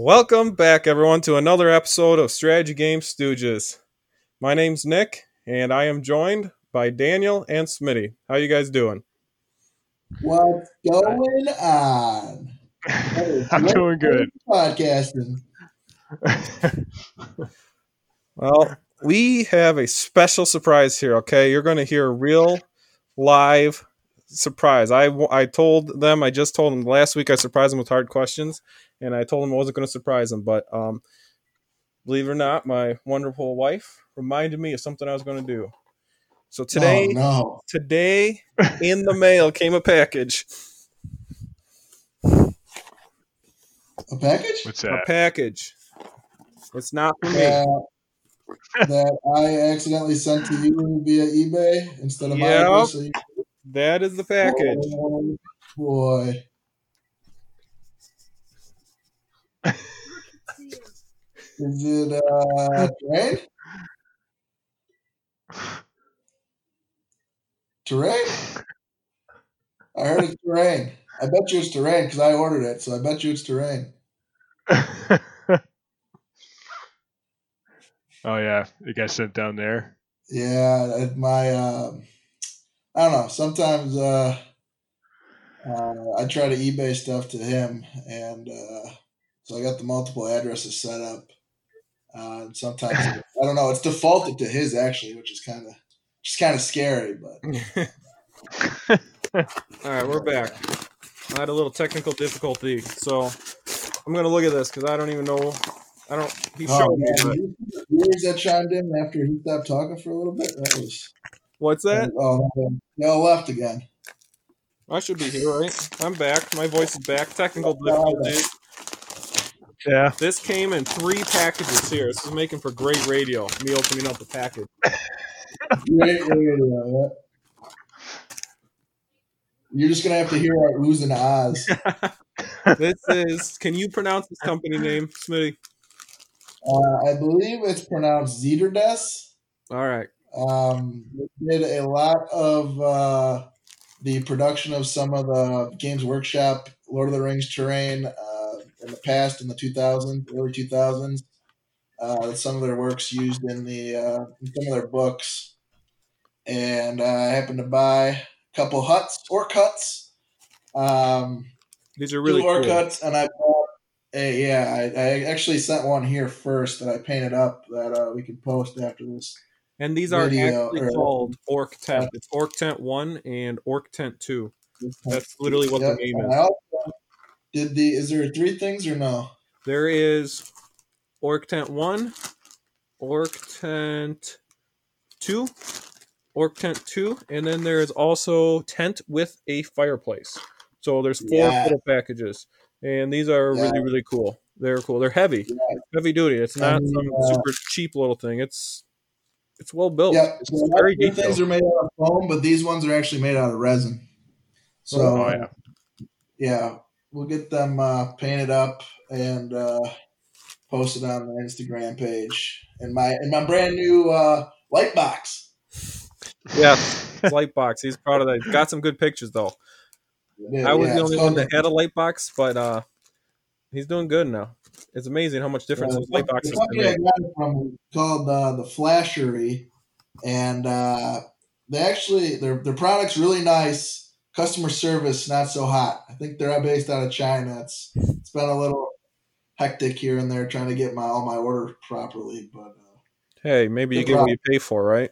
Welcome back, everyone, to another episode of Strategy Game Stooges. My name's Nick, and I am joined by Daniel and Smitty. How you guys doing? What's going on? I'm doing good. Podcasting. Well, we have a special surprise here. Okay, you're going to hear a real live surprise. I I told them I just told them last week I surprised them with hard questions, and I told him I wasn't going to surprise him. But um, believe it or not, my wonderful wife reminded me of something I was going to do. So today, Oh, no. today in the mail came a package. A package? What's that? A that? package. It's not for me. That, that I accidentally sent to you via eBay instead of my Yep. address. so That is the package. Oh, boy. Is it uh terrain? Terrain? I heard it's terrain. I bet you it's terrain because I ordered it, so I bet you it's terrain. oh yeah, it got sent down there. Yeah, at my um, I don't know. Sometimes uh, uh, I try to eBay stuff to him, and uh, so I got the multiple addresses set up. Uh, and sometimes I don't know. It's defaulted to his actually, which is kind of just kind of scary. But All right, we're back. I had a little technical difficulty, so I'm gonna look at this because I don't even know. I don't. He showed oh, me. man, But, you- that chimed in after he stopped talking for a little bit. That was what's that? oh no, no left again. I should be here, right? I'm back. My voice is back. Technical difficulties. Yeah. This came in three packages here. This is making for great radio. Me opening up the package. Great radio. Yeah. You're just gonna have to hear our oohs and ahs. This is. Can you pronounce this company name, Smitty? Uh, I believe it's pronounced Ziterdes. All right. Um, did a lot of uh, the production of some of the Games Workshop Lord of the Rings terrain uh, in the past, in the 2000s, early 2000s. Uh, some of their works used in the uh, in some of their books, and I happened to buy a couple huts or cuts. Um, These are really cool. huts, and I bought a yeah. I, I actually sent one here first that I painted up that uh, we can post after this. And these are Video, actually or- called Orc Tent. It's Orc Tent 1 and Orc Tent 2. That's literally what Yep, the name is. I also did the is there three things or no? There is Orc Tent 1, Orc Tent 2, Orc Tent 2, and then there's also Tent with a Fireplace. So there's four Yeah. little packages. And these are Yeah. really, really cool. They're cool. They're heavy. Yeah. Heavy duty. It's not And, some uh, super cheap little thing. It's it's well built. Yeah, So very of things are made out of foam, but these ones are actually made out of resin. So Oh, yeah. yeah, we'll get them uh, painted up and uh, posted on the Instagram page and my and my brand new uh, light box. Yeah, light box. He's proud of that. He's got some good pictures though. I was Yeah, the only one that had a light box, but uh, he's doing good now. It's amazing how much difference Uh, those light boxes can company I make. got it from called uh, the Flashery, and uh, they actually their their products really nice. Customer service not so hot. I think they're based out of China. It's it's been a little hectic here and there trying to get my all my order properly, but uh, Hey, maybe you get what you pay for, right?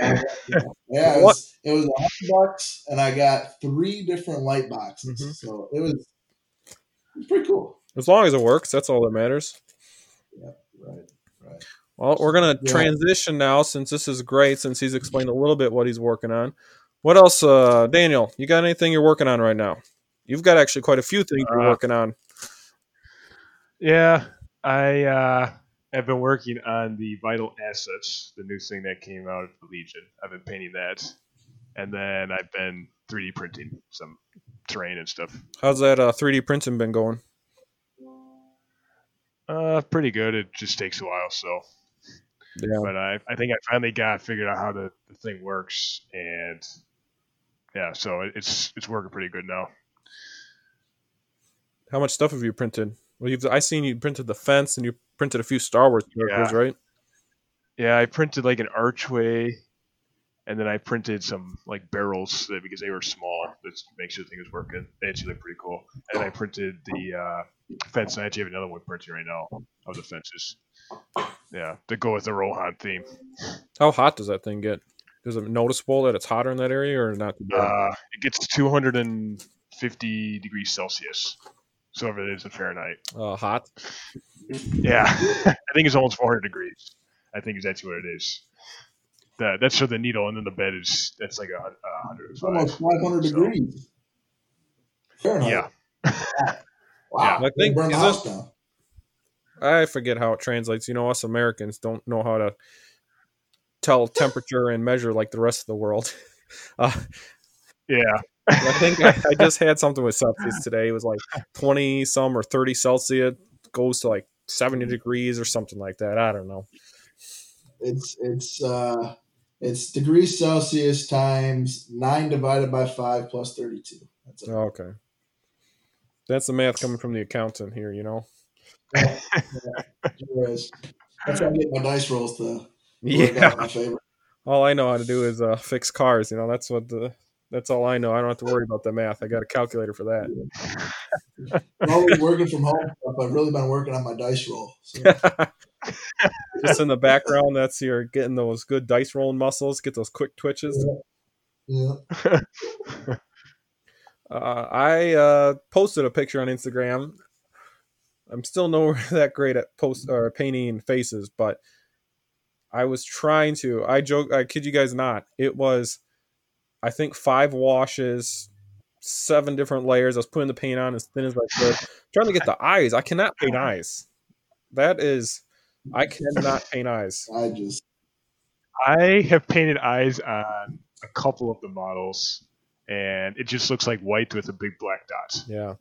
yeah, yeah, yeah. It was, it was a hundred bucks, and I got three different light boxes, Mhm. so it was it was pretty cool. As long as it works, that's all that matters. Right, right. Well, we're gonna Yeah. transition now since this is great. Since he's explained a little bit what he's working on. What else, uh, Daniel? You got anything you're working on right now? You've got actually quite a few things you're Uh, working on. Yeah. I uh, have been working on the Vital Assets, the new thing that came out of the Legion. I've been painting that, and then I've been 3D printing some terrain and stuff. How's that uh, 3D printing been going? Uh, pretty good. It just takes a while, so. Yeah. But I, I think I finally got figured out how the, the thing works, and yeah, so it's it's working pretty good now. How much stuff have you printed? Well, you've I seen you printed the fence and you printed a few Star Wars characters, Yeah. right? Yeah, I printed like an archway, and then I printed some like barrels because they were small. That makes sure the thing was working. They actually look pretty cool. And I printed the uh, fence. And I actually have another one printing right now of the fences. Yeah, to go with the Rohan theme. How hot does that thing get? Is it noticeable that it's hotter in that area or not? Uh, it gets to 250 degrees Celsius. So if it is in Fahrenheit. Uh, hot. Yeah, I think it's almost 400 degrees. I think is actually what it is. That that's for the needle, and then the bed is that's like a, a hundred. It's almost 500 So- degrees. Fahrenheit. Yeah, Wow. I think- burn the house this- down. I forget how it translates. You know, us Americans don't know how to tell temperature and measure like the rest of the world. Uh, yeah. I think I, I just had something with Celsius today. It was like 20 some or 30 Celsius, goes to like 70 degrees or something like that. I don't know. It's it's uh it's degrees Celsius times nine divided by five plus 32. That's it. Oh, okay. That's the math coming from the accountant here, you know? Anyways, That's how I get my dice rolls to work out Yeah. in my favor. All I know how to do is uh, fix cars. You know, that's what the. That's all I know. I don't have to worry about the math. I got a calculator for that. Always working from home. But I've really been working on my dice roll. So, Just in the background, that's your getting those good dice rolling muscles, get those quick twitches. yeah. Uh, I uh, posted a picture on Instagram. I'm still nowhere that great at post or painting faces, but I was trying to. I joke. I kid you guys not. It was, I think, five washes, seven different layers. I was putting the paint on as thin as I could, trying to get the eyes. I cannot paint eyes. That is, I cannot paint eyes. I just I have painted eyes on a couple of the models, and it just looks like white with a big black dot. Yeah.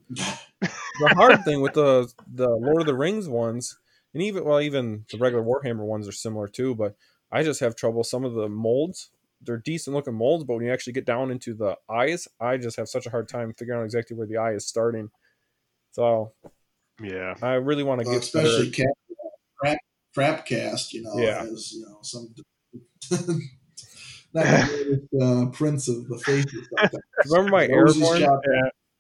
the hard thing with the the Lord of the Rings ones, and even well, even the regular Warhammer ones are similar too. But I just have trouble. Some of the molds, they're decent looking molds, but when you actually get down into the eyes, I just have such a hard time figuring out exactly where the eye is starting. So Yeah. I really want to well, get especially better. crap, crap cast, you know, Yeah. as you know, some not the greatest, uh, prince of the faces. Remember my Nose is Aragorn? chopped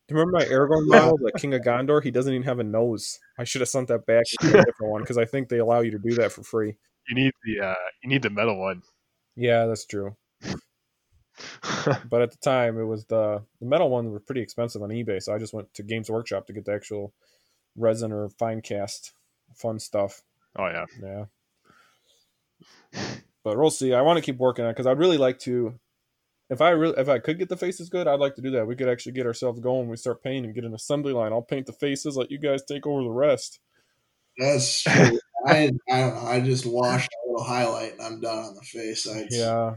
Do you remember my Aragorn model, the King of Gondor? He doesn't even have a nose. I should have sent that back to a different one because I think they allow you to do that for free. You need the uh, you need the metal one. Yeah, that's true. but at the time it was the the metal ones were pretty expensive on ebay so i just went to games workshop to get the actual resin or fine cast fun stuff oh yeah. yeah but we'll see i want to keep working on it because i'd really like to if i really if i could get the faces good i'd like to do that. We could actually get ourselves going. We start painting and get an assembly line. I'll paint the faces let you guys take over the rest. That's true. I I don't know. I just washed a little highlight and I'm done on the face. I, yeah.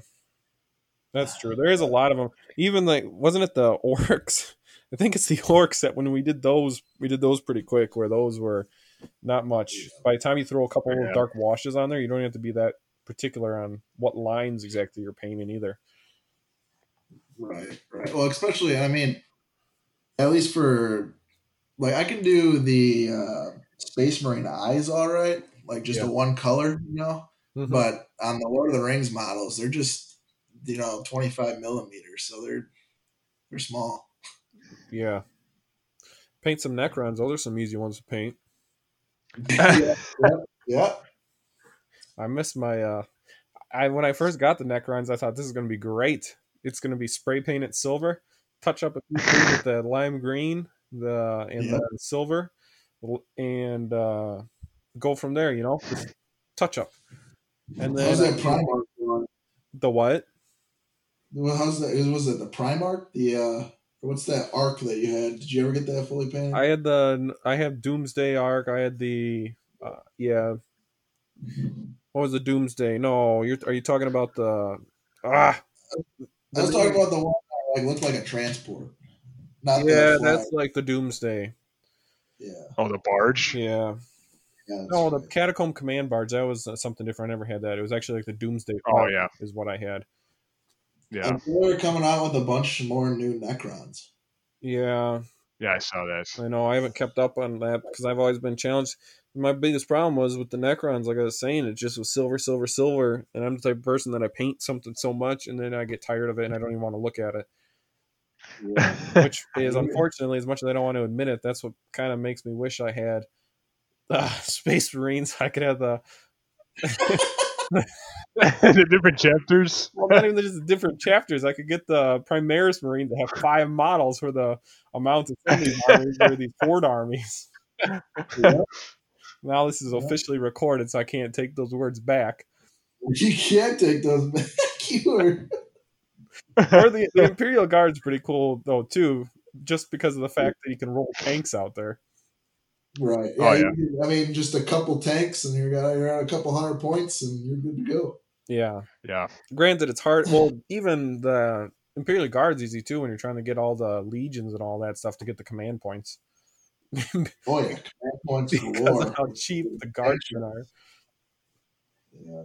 That's true. There is a uh, lot of them even like wasn't it the orcs? I think it's the orcs that when we did those we did those pretty quick where those were not much. By the time you throw a couple Yeah. of dark washes on there you don't have to be that particular on what lines exactly you're painting either Right, right. Well, especially, I mean, at least for like, I can do the uh, Space Marine eyes all right, like just Yeah. the one color, you know. Mhm. But on the Lord of the Rings models, they're just you know 25 millimeters, so they're they're small. yeah paint some necrons those are some easy ones to paint yeah, yeah, yeah. i miss my uh i when i first got the necrons i thought this is going to be great it's going to be spray painted silver touch up a few things with the lime green the and Yeah. the silver and uh go from there you know Just touch up and then How's that Primark one? the what Well, how's that? Was it the Primark? The uh, what's that arc that you had? Did you ever get that fully painted? i had the i have doomsday ark i had the uh, yeah what was the doomsday no you're are you talking about the ah I was talking about the one that like looked like a transport. Not the yeah flag. that's like the doomsday yeah. Oh, the barge. yeah yeah that's No, the catacomb command barge. That was uh, something different. I never had that. It was actually like the Doomsday. Oh, yeah. is what I had. Yeah. And they're coming out with a bunch more new Necrons. Yeah, Yeah, I saw that. I know I haven't kept up on that because I've always been challenged. My biggest problem was with the Necrons, like I was saying, it just was silver, silver, silver. And I'm the type of person that I paint something so much and then I get tired of it and I don't even want to look at it. Yeah. Which is unfortunately, as much as I don't want to admit it, that's what kind of makes me wish I had uh, Space Marines. I could have the the different chapters. well, not even just the different chapters. I could get the Primaris Marine to have five models for the amount of armies or these Ford armies. Yeah. Now this is officially recorded, so I can't take those words back. You can't take those back. You were Or the, the Imperial Guard's pretty cool though too, just because of the fact that you can roll tanks out there. right. Oh, Yeah, yeah. you- I mean, just a couple tanks, and you're got you're at a couple hundred points, and you're good to go. Yeah. Yeah. Granted, it's hard. Well, even the Imperial Guard's easy too when you're trying to get all the legions and all that stuff to get the command points. Yeah, command points because galore. of how cheap the guardsmen are. Yeah.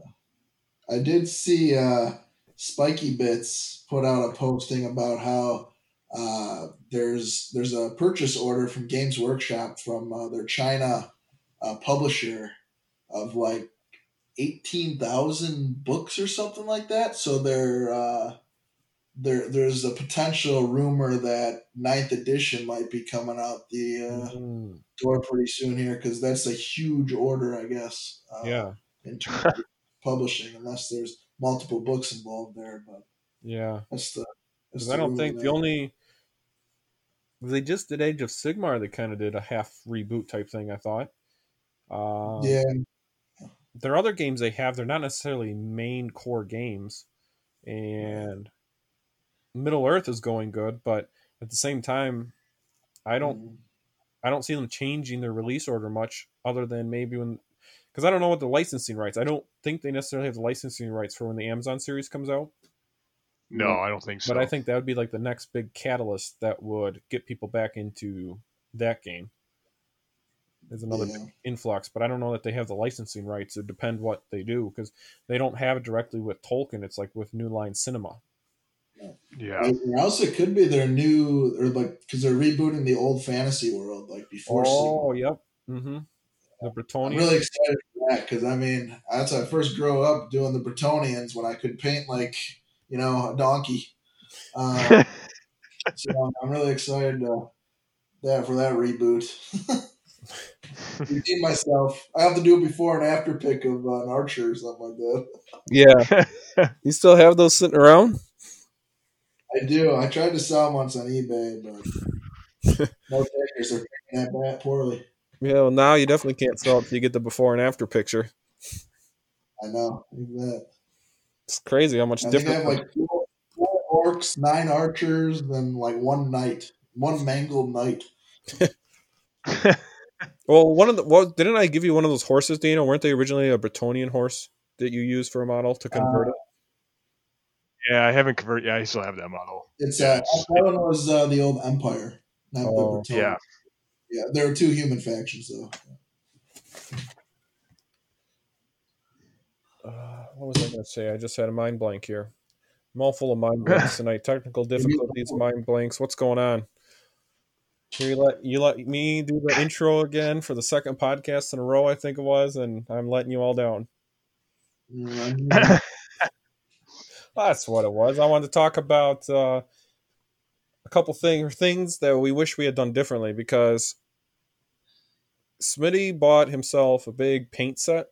I did see uh, Spikey Bits put out a posting about how uh, there's there's a purchase order from Games Workshop from uh, their China uh, publisher of like eighteen thousand books or something like that. So there uh, there there's a potential rumor that ninth edition might be coming out the uh, Mm, door pretty soon here because that's a huge order, I guess. Uh, yeah, in terms of publishing, unless there's multiple books involved there. But yeah. that's the. That's Because I don't think the only they just did Age of Sigmar. They kind of did a half reboot type thing. I thought. Uh, yeah, There are other games they have. They're not necessarily main core games, and Middle Earth is going good, but at the same time, I don't Mm, I don't see them changing their release order much, other than maybe when because I don't know what the licensing rights. I don't think they necessarily have the licensing rights for when the Amazon series comes out. No, I don't think so. But I think that would be like the next big catalyst that would get people back into that game. There's another Yeah. influx, but I don't know that they have the licensing rights. It depend what they do because they don't have it directly with Tolkien. It's like with New Line Cinema. Yeah. Or else it could be their new, or like because they're rebooting the old fantasy world, like before. Oh, Sigmar. yep. Mm-hmm. The I'm really excited for that because I mean that's how I first grew up doing the Bretonnians when I could paint like you know a donkey. Uh, so I'm really excited uh, that for that reboot. Redeem myself. I have to do a before and after pick of uh, an archer or something like that. Yeah. you still have those sitting around? I do. I tried to sell them once on eBay, but no takers are picking that bat poorly. Yeah, well, now you definitely can't sell it till you get the before and after picture. I know. Look at that. It's crazy how much I think I have like four, four orcs, nine archers, then like one knight, one mangled knight. well, one of the well, didn't I give you one of those horses, Dino? Weren't they originally a Bretonnian horse that you used for a model to convert uh, it? Yeah, I haven't converted. Yeah, I still have that model. It's Yeah, uh, it's- that one was uh, the old Empire, not Oh, the Breton. Yeah. yeah. There are two human factions though. Uh, what was I going to say? I just had a mind blank here. I'm all full of mind blanks tonight. Technical difficulties, mind blanks. What's going on? Here you let you let me do the intro again for the second podcast in a row. I think it was, and I'm letting you all down. That's what it was. I wanted to talk about uh, a couple things things that we wish we had done differently because Smitty bought himself a big paint set,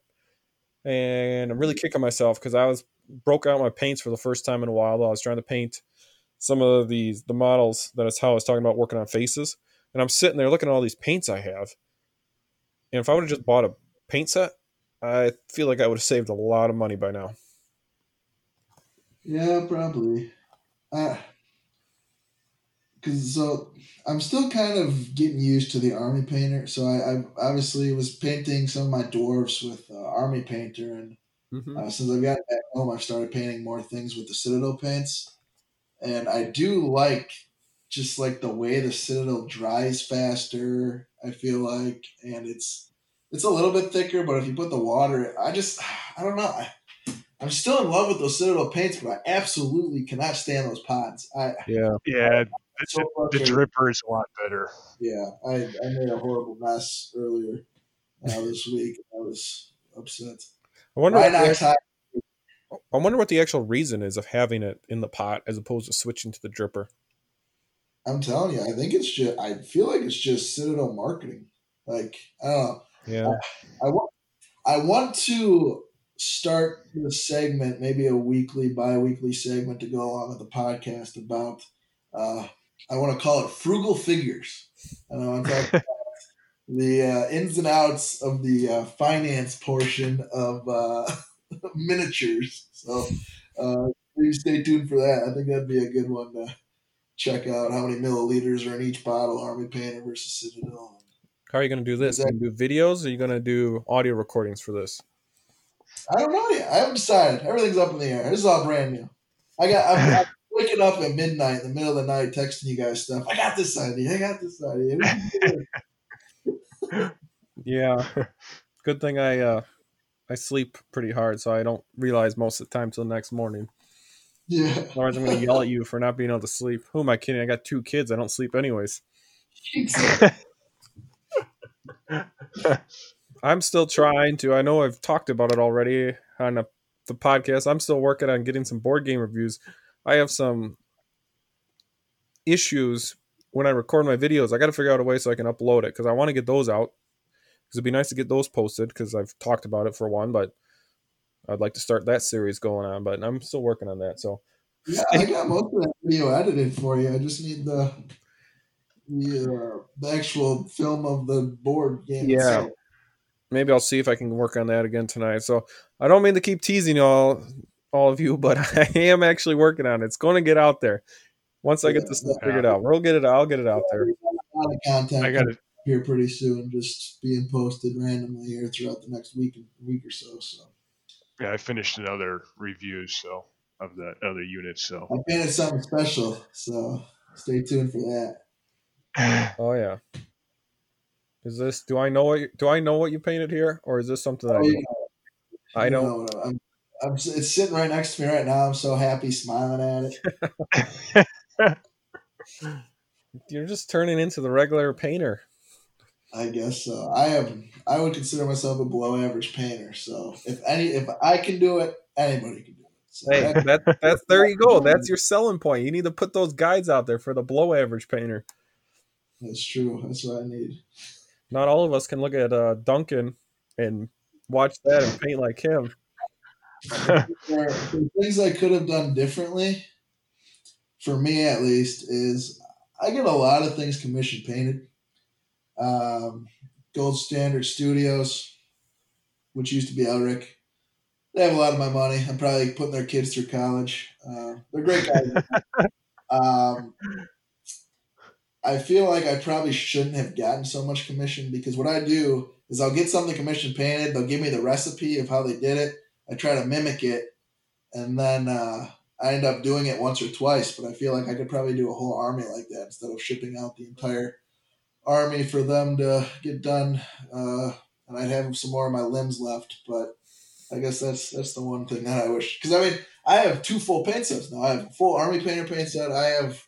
and I'm really kicking myself because I was broke out my paints for the first time in a while. I was trying to paint some of these the models that is how I was talking about working on faces, and I'm sitting there looking at all these paints I have, and if I would have just bought a paint set, I feel like I would have saved a lot of money by now. Yeah, probably. Uh, Cause so I'm still kind of getting used to the army painter. So I, I obviously was painting some of my dwarfs with uh, army painter, and Mm-hmm. uh, since I've gotten back home, I've started painting more things with the Citadel paints, and I do like just like the way the Citadel dries faster. I feel like, and it's it's a little bit thicker, but if you put the water, I just I don't know. I, I'm still in love with those Citadel paints, but I absolutely cannot stand those pods. I Yeah. Yeah, so the frustrated. dripper is a lot better. Yeah, I, I made a horrible mess earlier uh, this week. I was upset. I wonder. What Rhinox the, high. I wonder what the actual reason is of having it in the pot as opposed to switching to the dripper. I'm telling you, I think it's just. I feel like it's just Citadel marketing. Like I don't know. Yeah. I want. I want to start the segment, maybe a weekly, bi-weekly segment to go along with the podcast about. Uh, I want to call it frugal figures. And I want to talk about the uh, ins and outs of the uh, finance portion of uh, miniatures. So uh, please stay tuned for that. I think that'd be a good one to check out. How many milliliters are in each bottle? Army Painter versus Citadel. How are you going to do this? Are you going to do videos or are you going to do audio recordings for this? I don't know yet. I haven't decided. Everything's up in the air. This is all brand new. I got. I'm, I'm waking up at midnight in the middle of the night, texting you guys stuff. I got this idea. I got this idea. Yeah. Good thing I uh I sleep pretty hard, so I don't realize most of the time till the next morning. yeah. Otherwise, I'm going to yell at you for not being able to sleep. Who am I kidding? I got two kids. I don't sleep anyways. I'm still trying to. I know I've talked about it already on a, the podcast. I'm still working on getting some board game reviews. I have some issues when I record my videos. I got to figure out a way so I can upload it because I want to get those out. Because it'd be nice to get those posted because I've talked about it for one, but I'd like to start that series going on. But I'm still working on that. So Yeah, I got most of that video edited for you. I just need the the, uh, the actual film of the board game. Yeah. itself. Maybe I'll see if I can work on that again tonight. So I don't mean to keep teasing all all of you, but I am actually working on it. It's going to get out there once I get this stuff figured out. We'll get it. I'll get it out there. A lot of content I got it. here pretty soon, just being posted randomly here throughout the next week week or so. So Yeah, I finished another review so of that other unit. So I painted something special. So stay tuned for that. Oh yeah. Is this? Do I know what? You, do I know what you painted here, or is this something that I, Oh, don't? I You don't? know I'm, I'm, it's sitting right next to me right now. I'm so happy, smiling at it. You're just turning into the regular painter. I guess so. I am. I would consider myself a below average painter. So if any, if I can do it, anybody can do it. So Hey, that- that that's there you go. That's your selling point. You need to put those guides out there for the below average painter. that's true. That's what I need. Not all of us can look at uh, Duncan and watch that and paint like him. There there things I could have done differently. For me, at least, is I get a lot of things commission painted. Um, Gold Standard Studios, which used to be Elric, they have a lot of my money. I'm probably putting their kids through college. Uh, they're great guys. um, I feel like I probably shouldn't have gotten so much commission because what I do is I'll get something commission painted. They'll give me the recipe of how they did it. I try to mimic it, and then uh, I end up doing it once or twice. But I feel like I could probably do a whole army like that instead of shipping out the entire army for them to get done. Uh, and I'd have some more of my limbs left, but I guess that's that's the one thing that I wish. Because I mean, I have two full paint sets now. I have a full army painter paint set. I have,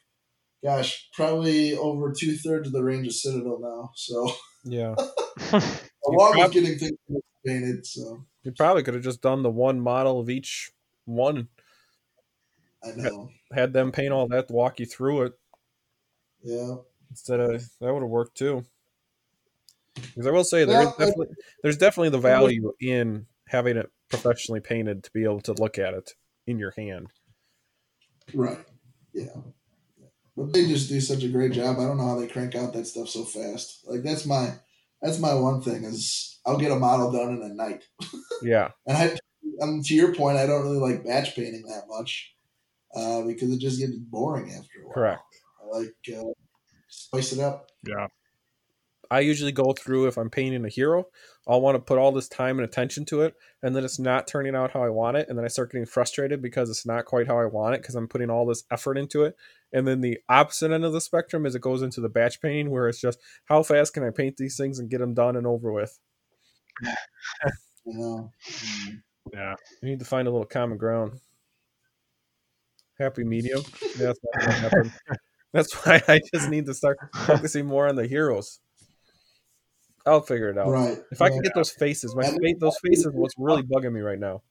gosh, probably over two thirds of the range of Citadel now. So Yeah, along prob- with getting things painted, so you probably could have just done the one model of each one. I know. Had them paint all that to walk you through it Yeah. instead of that would have worked too. Because I will say there is Well, I- definitely there's definitely the value in having it professionally painted to be able to look at it in your hand. Right. Yeah. But they just do such a great job. I don't know how they crank out that stuff so fast. Like that's my that's my one thing is I'll get a model done in a night. Yeah, And I um, to your point, I don't really like batch painting that much. Uh, because it just gets boring after a while. correct. I like uh, spice it up. yeah. I usually go through if I'm painting a hero, I'll want to put all this time and attention to it, and then it's not turning out how I want it, and then I start getting frustrated because it's not quite how I want it because I'm putting all this effort into it. And then the opposite end of the spectrum is it goes into the batch painting where it's just how fast can I paint these things and get them done and over with. You know. Yeah. You need to find a little common ground. Happy medium. That's not gonna happen. That's why I just need to start focusing more on the heroes. I'll figure it out. Right. If I can get those faces, my fa- those faces what's really bugging me right now.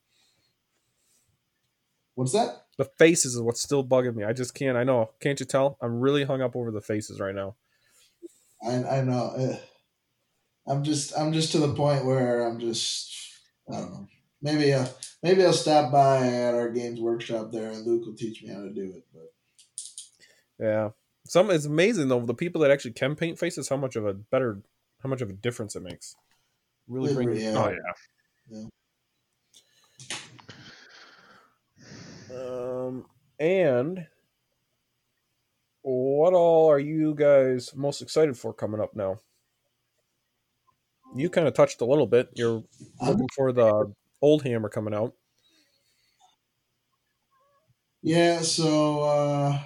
What's that? The faces is what's still bugging me. I just can't. I know. Can't you tell? I'm really hung up over the faces right now. I I know. eh, I'm just I'm just to the point where I'm just I don't know. Maybe uh maybe I'll stop by at our games workshop there and Luke will teach me how to do it. But Yeah. Some it's amazing though. The people that actually can paint faces, how much of a better, how much of a difference it makes. Really it- bring. yeah. Oh yeah. Um, and what all are you guys most excited for coming up now? You kind of touched a little bit. You're looking for the old hammer coming out. Yeah, so uh,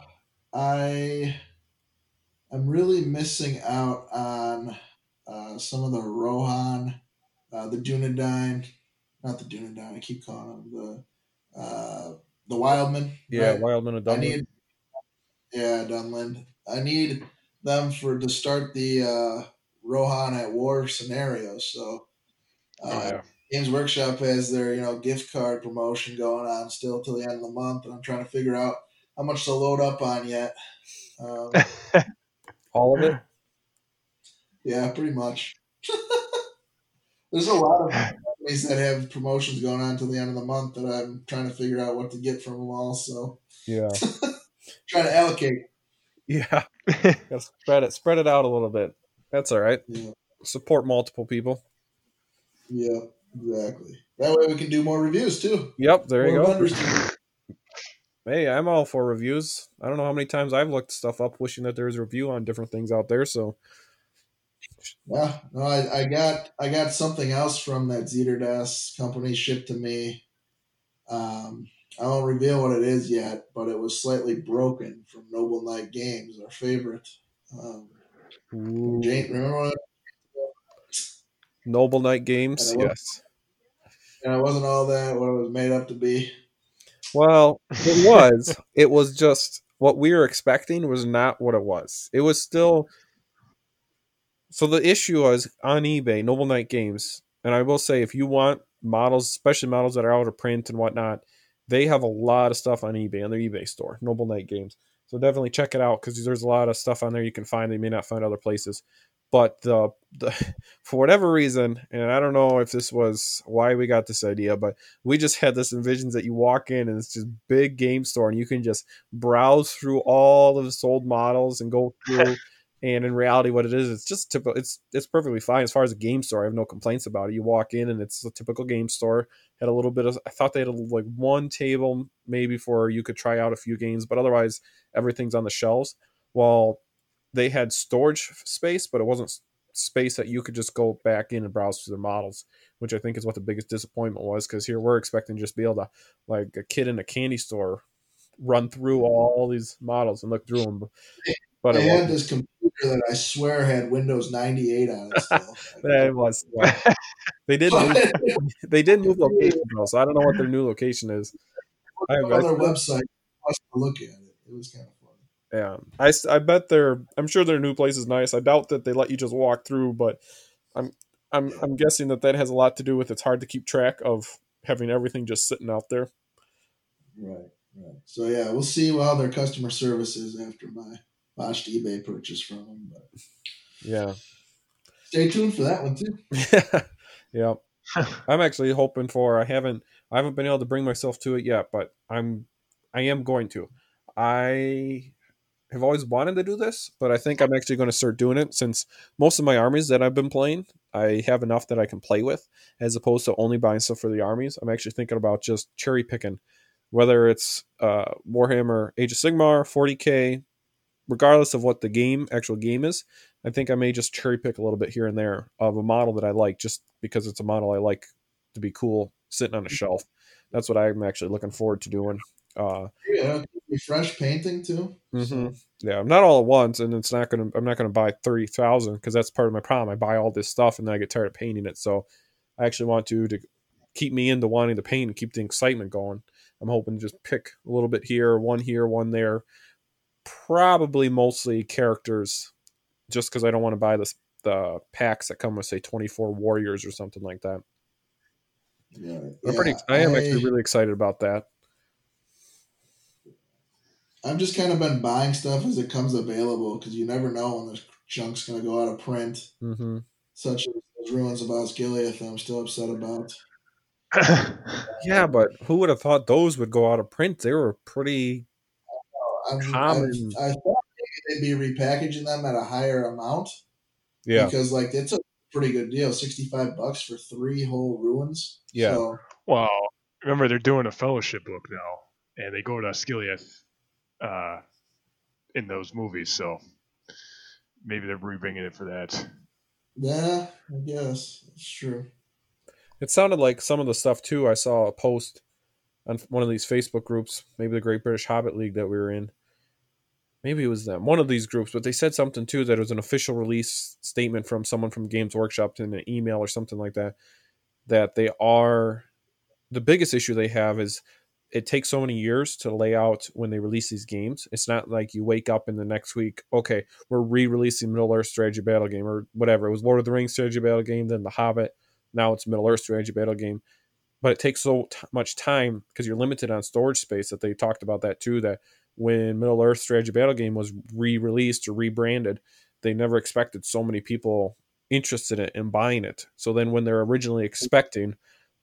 I I'm really missing out on uh, some of the Rohan, uh, the Dunedain, not the Dunedain. I keep calling them the uh, the Wildman. Yeah, right? Wildman of I need yeah Dunland. I need them for to start the uh, Rohan at War scenario. So uh, Oh yeah. Games Workshop has their you know gift card promotion going on still till the end of the month, and I'm trying to figure out how much to load up on yet. Um, All of it. Yeah, pretty much. There's a lot of companies that have promotions going on till the end of the month that I'm trying to figure out what to get from them all. So Yeah, trying to allocate. yeah. Spread it, spread it out a little bit. That's all right. Yeah, Support multiple people. yeah, exactly. That way we can do more reviews too. Yep, there you go. Hey, I'm all for reviews. I don't know how many times I've looked stuff up, wishing that there was a review on different things out there. So Yeah, no, I, I got I got something else from that Ziterdes company shipped to me. Um, I won't reveal what it is yet, but it was slightly broken from Noble Knight Games, our favorite. Um, Jane, remember Noble Knight Games, And yes. and it wasn't all that what it was made up to be. Well, it was. it was just what we were expecting was not what it was. It was still. So the issue was on eBay, Noble Knight Games, and I will say if you want models, especially models that are out of print and whatnot, they have a lot of stuff on eBay on their eBay store, Noble Knight Games. So definitely check it out because there's a lot of stuff on there you can find that you may not find other places. But the, the for whatever reason, and I don't know if this was why we got this idea, but we just had this envisions that you walk in and it's just big game store and you can just browse through all of the sold models and go through and in reality what it is it's just typical it's it's perfectly fine as far as a game store. I have no complaints about it. You walk in and it's a typical game store. Had a little bit of i thought they had a, like one table maybe for you could try out a few games but otherwise everything's on the shelves. While they had storage space but it wasn't space that you could just go back in and browse through the models which I think is what the biggest disappointment was because here we're expecting just be able to, like a kid in a candy store, run through all these models and look through them. But it had this that I swear had Windows 98 on it still. It was. yeah. They did. Move, they did move location though, so I don't know what their new location is. I, on their website, I was to look at it. It was kind of funny. Yeah, I, I bet their I'm sure their new place is nice. I doubt that they let you just walk through, but I'm I'm I'm guessing that that has a lot to do with it's hard to keep track of having everything just sitting out there. Right, right. So yeah, we'll see how their customer service is after my botched eBay purchase from them. But Yeah. stay tuned for that one too. yeah. I'm actually hoping for I haven't I haven't been able to bring myself to it yet, but I'm I am going to. I have always wanted to do this, but I think I'm actually going to start doing it since most of my armies that I've been playing, I have enough that I can play with as opposed to only buying stuff for the armies. I'm actually thinking about just cherry picking whether it's uh, Warhammer Age of Sigmar, 40k, regardless of what the game actual game is. I think I may just cherry pick a little bit here and there of a model that I like just because it's a model I like to be cool sitting on a shelf. That's what I'm actually looking forward to doing. Uh, Yeah, refresh painting too. mm-hmm. Yeah, not all at once, and it's not gonna. I'm not gonna buy thirty thousand because that's part of my problem. I buy all this stuff and then I get tired of painting it. So I actually want to to keep me into wanting to paint and keep the excitement going. I'm hoping to just pick a little bit here, one here, one there, probably mostly characters, just because I don't want to buy this the packs that come with say 24 warriors or something like that. Yeah, I'm pretty. yeah, I am I- actually really excited about that. I've just kind of been buying stuff as it comes available because you never know when this junk's going to go out of print. hmm Such as those ruins of Osgiliath, that I'm still upset about. Yeah, but who would have thought those would go out of print? They were pretty. I'm, Common. I, I thought maybe they'd be repackaging them at a higher amount Yeah, because, like, it's a pretty good deal 65 bucks for three whole ruins. Yeah. So, well, remember they're doing a fellowship book now, and they go to Osgiliath uh, in those movies, so maybe they're rebringing it for that. yeah, I guess. It's true. it sounded like some of the stuff too. I saw a post on one of these Facebook groups, maybe the Great British Hobbit League that we were in. Maybe it was them, one of these groups, but they said something too that it was an official release statement from someone from Games Workshop in an email or something like that. That they are the biggest issue they have is it takes so many years to lay out when they release these games. It's not like you wake up in the next week, okay, we're re-releasing Middle Earth Strategy Battle Game or whatever. It was Lord of the Rings Strategy Battle Game, then The Hobbit, now it's Middle Earth Strategy Battle Game. But it takes so t- much time because you're limited on storage space that they talked about that too. That when Middle Earth Strategy Battle Game was re-released or rebranded, they never expected so many people interested in it and buying it. So then when they're originally expecting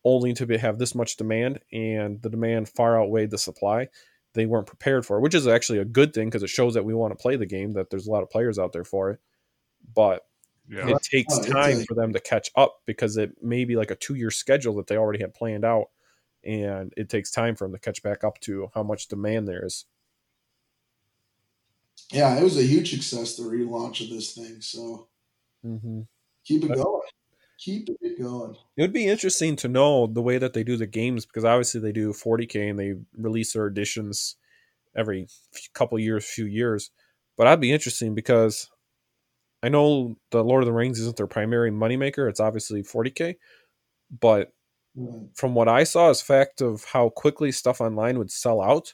only to be, have this much demand and the demand far outweighed the supply, they weren't prepared for it, which is actually a good thing because it shows that we want to play the game, that there's a lot of players out there for it. But Yeah, it takes time for them to catch up because it may be like a two year schedule that they already had planned out. And it takes time for them to catch back up to how much demand there is. Yeah, it was a huge success, the relaunch of this thing. So Mm-hmm. keep it But- going. Keep it going. It would be interesting to know the way that they do the games because obviously they do 40k and they release their editions every couple years, few years. But I'd be interesting because I know the Lord of the Rings isn't their primary moneymaker. It's obviously 40k, but from what I saw, as fact of how quickly stuff online would sell out.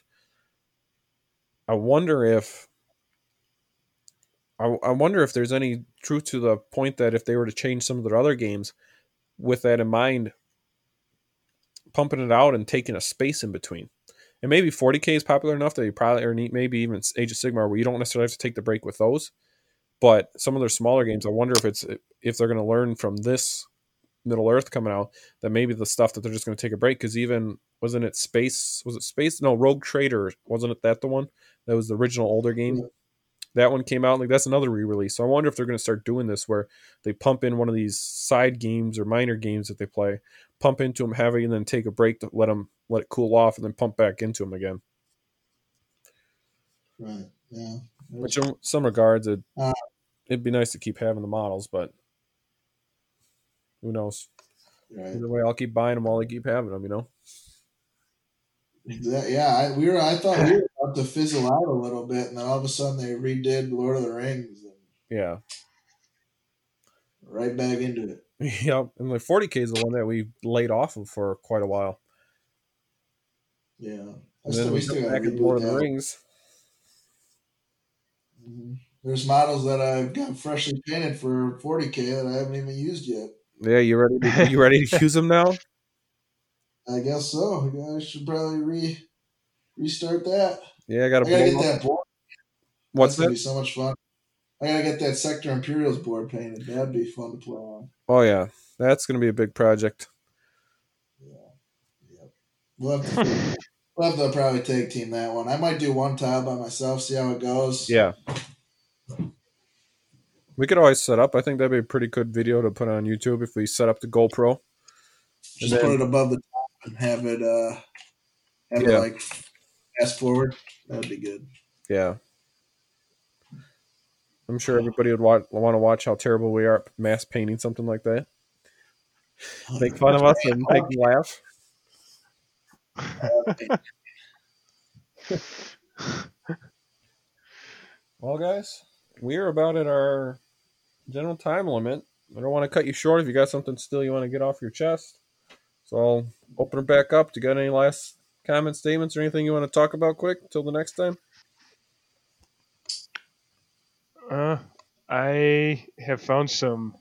I wonder if I, I wonder if there's any truth to the point that if they were to change some of their other games with that in mind, pumping it out and taking a space in between. And maybe 40k is popular enough that you probably or maybe even Age of Sigmar where you don't necessarily have to take the break with those. But some of their smaller games, I wonder if it's if they're going to learn from this Middle Earth coming out that maybe the stuff that they're just going to take a break because even wasn't it Space was it Space no Rogue Trader wasn't it that the one that was the original older game Yeah. That one came out like that's another re-release so I wonder if they're going to start doing this where they pump in one of these side games or minor games that they play pump into them heavy and then take a break to let them let it cool off and then pump back into them again Right. Yeah. which in some regards it, Uh, it'd be nice to keep having the models but who knows Right. either way I'll keep buying them while they keep having them you know Exactly. Yeah, I, we were. I thought we were about to fizzle out a little bit, and then all of a sudden they redid Lord of the Rings, and yeah right back into it. Yep, and the 40k is the one that we laid off of for quite a while. Yeah. I still, we still back Lord of the. Rings. Mhm. There's models that I've got freshly painted for 40k that I haven't even used yet. Yeah, you ready? To, you ready to use them now? I guess so. Yeah, I should probably re restart that. Yeah, I got gotta get that board. What's That's gonna that? be so much fun. I gotta get that Sector Imperialis board painted. That'd be fun to play on. Oh yeah, that's gonna be a big project. We'll have to, we'll have to probably tag team that one. I might do one tile by myself, see how it goes. Yeah, we could always set up. I think that'd be a pretty good video to put on YouTube if we set up the GoPro. Just then- put it above the and have it uh have Yeah. it like fast forward. That'd be good. Yeah, I'm sure everybody would want want to watch how terrible we are at mass painting something like that. Make fun of us and make them laugh. Well, guys, we are about at our general time limit. I don't want to cut you short if you got something still you want to get off your chest. So I'll open it back up. Do you got any last comments, statements, or anything you want to talk about quick till the next time? Uh, I have found some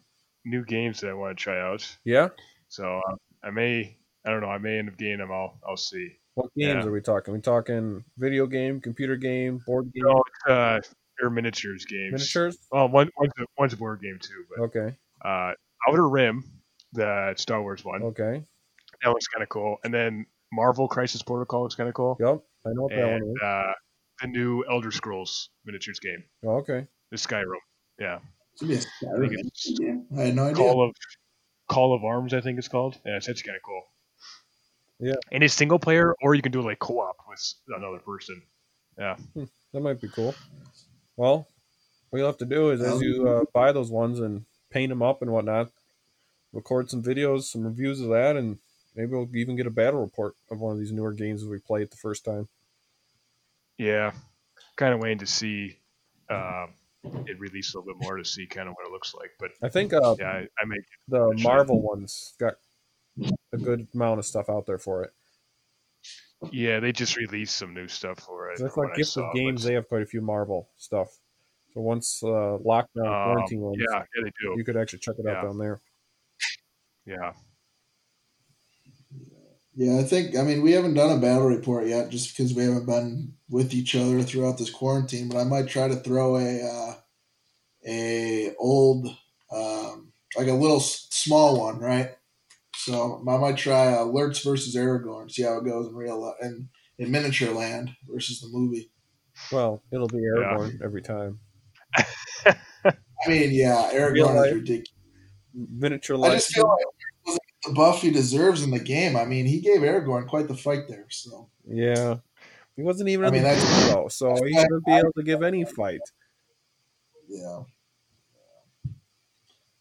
new games that I want to try out. Yeah. So uh, I may, I don't know, I may end up getting them. I'll, I'll see. What games Yeah. are we talking? we talking video game, computer game, board game, No, uh, they're miniatures games. miniatures? Well, one, one's, a, one's a board game too, but Okay. uh, Outer Rim, the Star Wars one, Okay. That looks kind of cool. And then Marvel Crisis Protocol looks kind of cool. Yep. I know what that one is. uh, the new Elder Scrolls miniatures game, Oh, okay. the Skyrim. Yeah, It's gonna be a I think Skyrim it's game. I had no idea. Call of Call to Arms, I think it's called. Yeah, it's actually kind of cool. Yeah. and it's single player, or you can do like co-op with another person. Yeah, That might be cool. Well, what you'll have to do is as you uh, buy those ones and paint them up and whatnot, record some videos, some reviews of that, and maybe we'll even get a battle report of one of these newer games that we played the first time. yeah. Kind of waiting to see um, it release a little bit more to see kind of what it looks like. But I think uh, yeah, I, I may. the Sure. Marvel ones got a good amount of stuff out there for it. Yeah, they just released some new stuff for it. From like Gifts of Games. but- They have quite a few Marvel stuff. So once uh, lockdown Um, quarantine ones, yeah, yeah, they do. you could actually check it out down there. Yeah, Yeah, I think I mean we haven't done a battle report yet, just because we haven't been with each other throughout this quarantine. But I might try to throw a uh, a old um, like a little small one, right? So I might try uh, Lurtz versus Aragorn, see how it goes in real li- in in miniature land versus the movie. Well, it'll be Aragorn every time. I mean, yeah, Real Aragorn is ridiculous. Miniature I just feel like he the buff he deserves in the game. I mean, he gave Aragorn quite the fight there. So Yeah. He wasn't even I mean, that's- though, so he shouldn't be able to give any fight. yeah.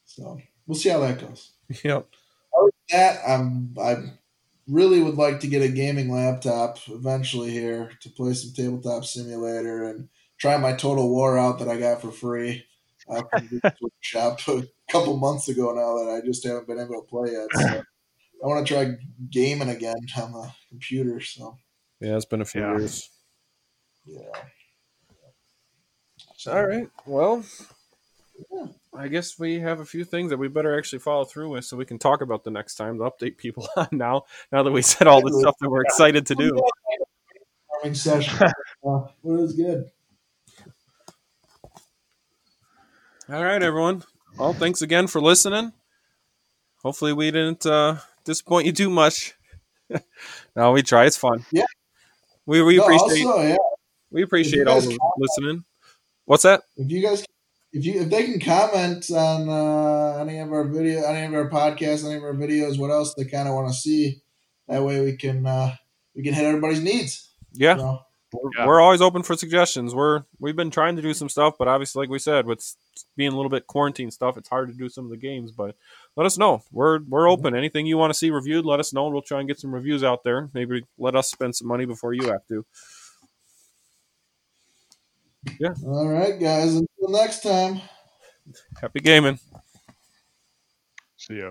So we'll see how that goes. Yep. that I'm I really would like to get a gaming laptop eventually here to play some tabletop simulator and try my Total War out that I got for free uh, from the Games shop a couple months ago now that I just haven't been able to play yet. So I want to try gaming again on the computer. So Yeah, it's been a few Yeah. years. yeah. All right. Well, Yeah. I guess we have a few things that we better actually follow through with so we can talk about the next time to update people on now, now that we said all the stuff that we're excited to do. Farming session. uh, it was good. All right, everyone. Well, thanks again for listening. Hopefully, we didn't uh, disappoint you too much. no, we try. It's fun. Yeah. We, we No, appreciate also, yeah, we appreciate all the listening. What's that? if you guys if you if they can comment on uh, any of our video any of our podcasts any of our videos what else they kind of want to see that way we can uh we can hit everybody's needs Yeah, So, we're, Yeah. we're always open for suggestions. We're we've been trying to do some stuff, but obviously, like we said, with being a little bit quarantine stuff, it's hard to do some of the games. But let us know. We're we're mm-hmm. open. Anything you want to see reviewed, let us know. and We'll try and get some reviews out there. Maybe let us spend some money before you have to. Yeah. All right guys until next time Happy gaming. see ya.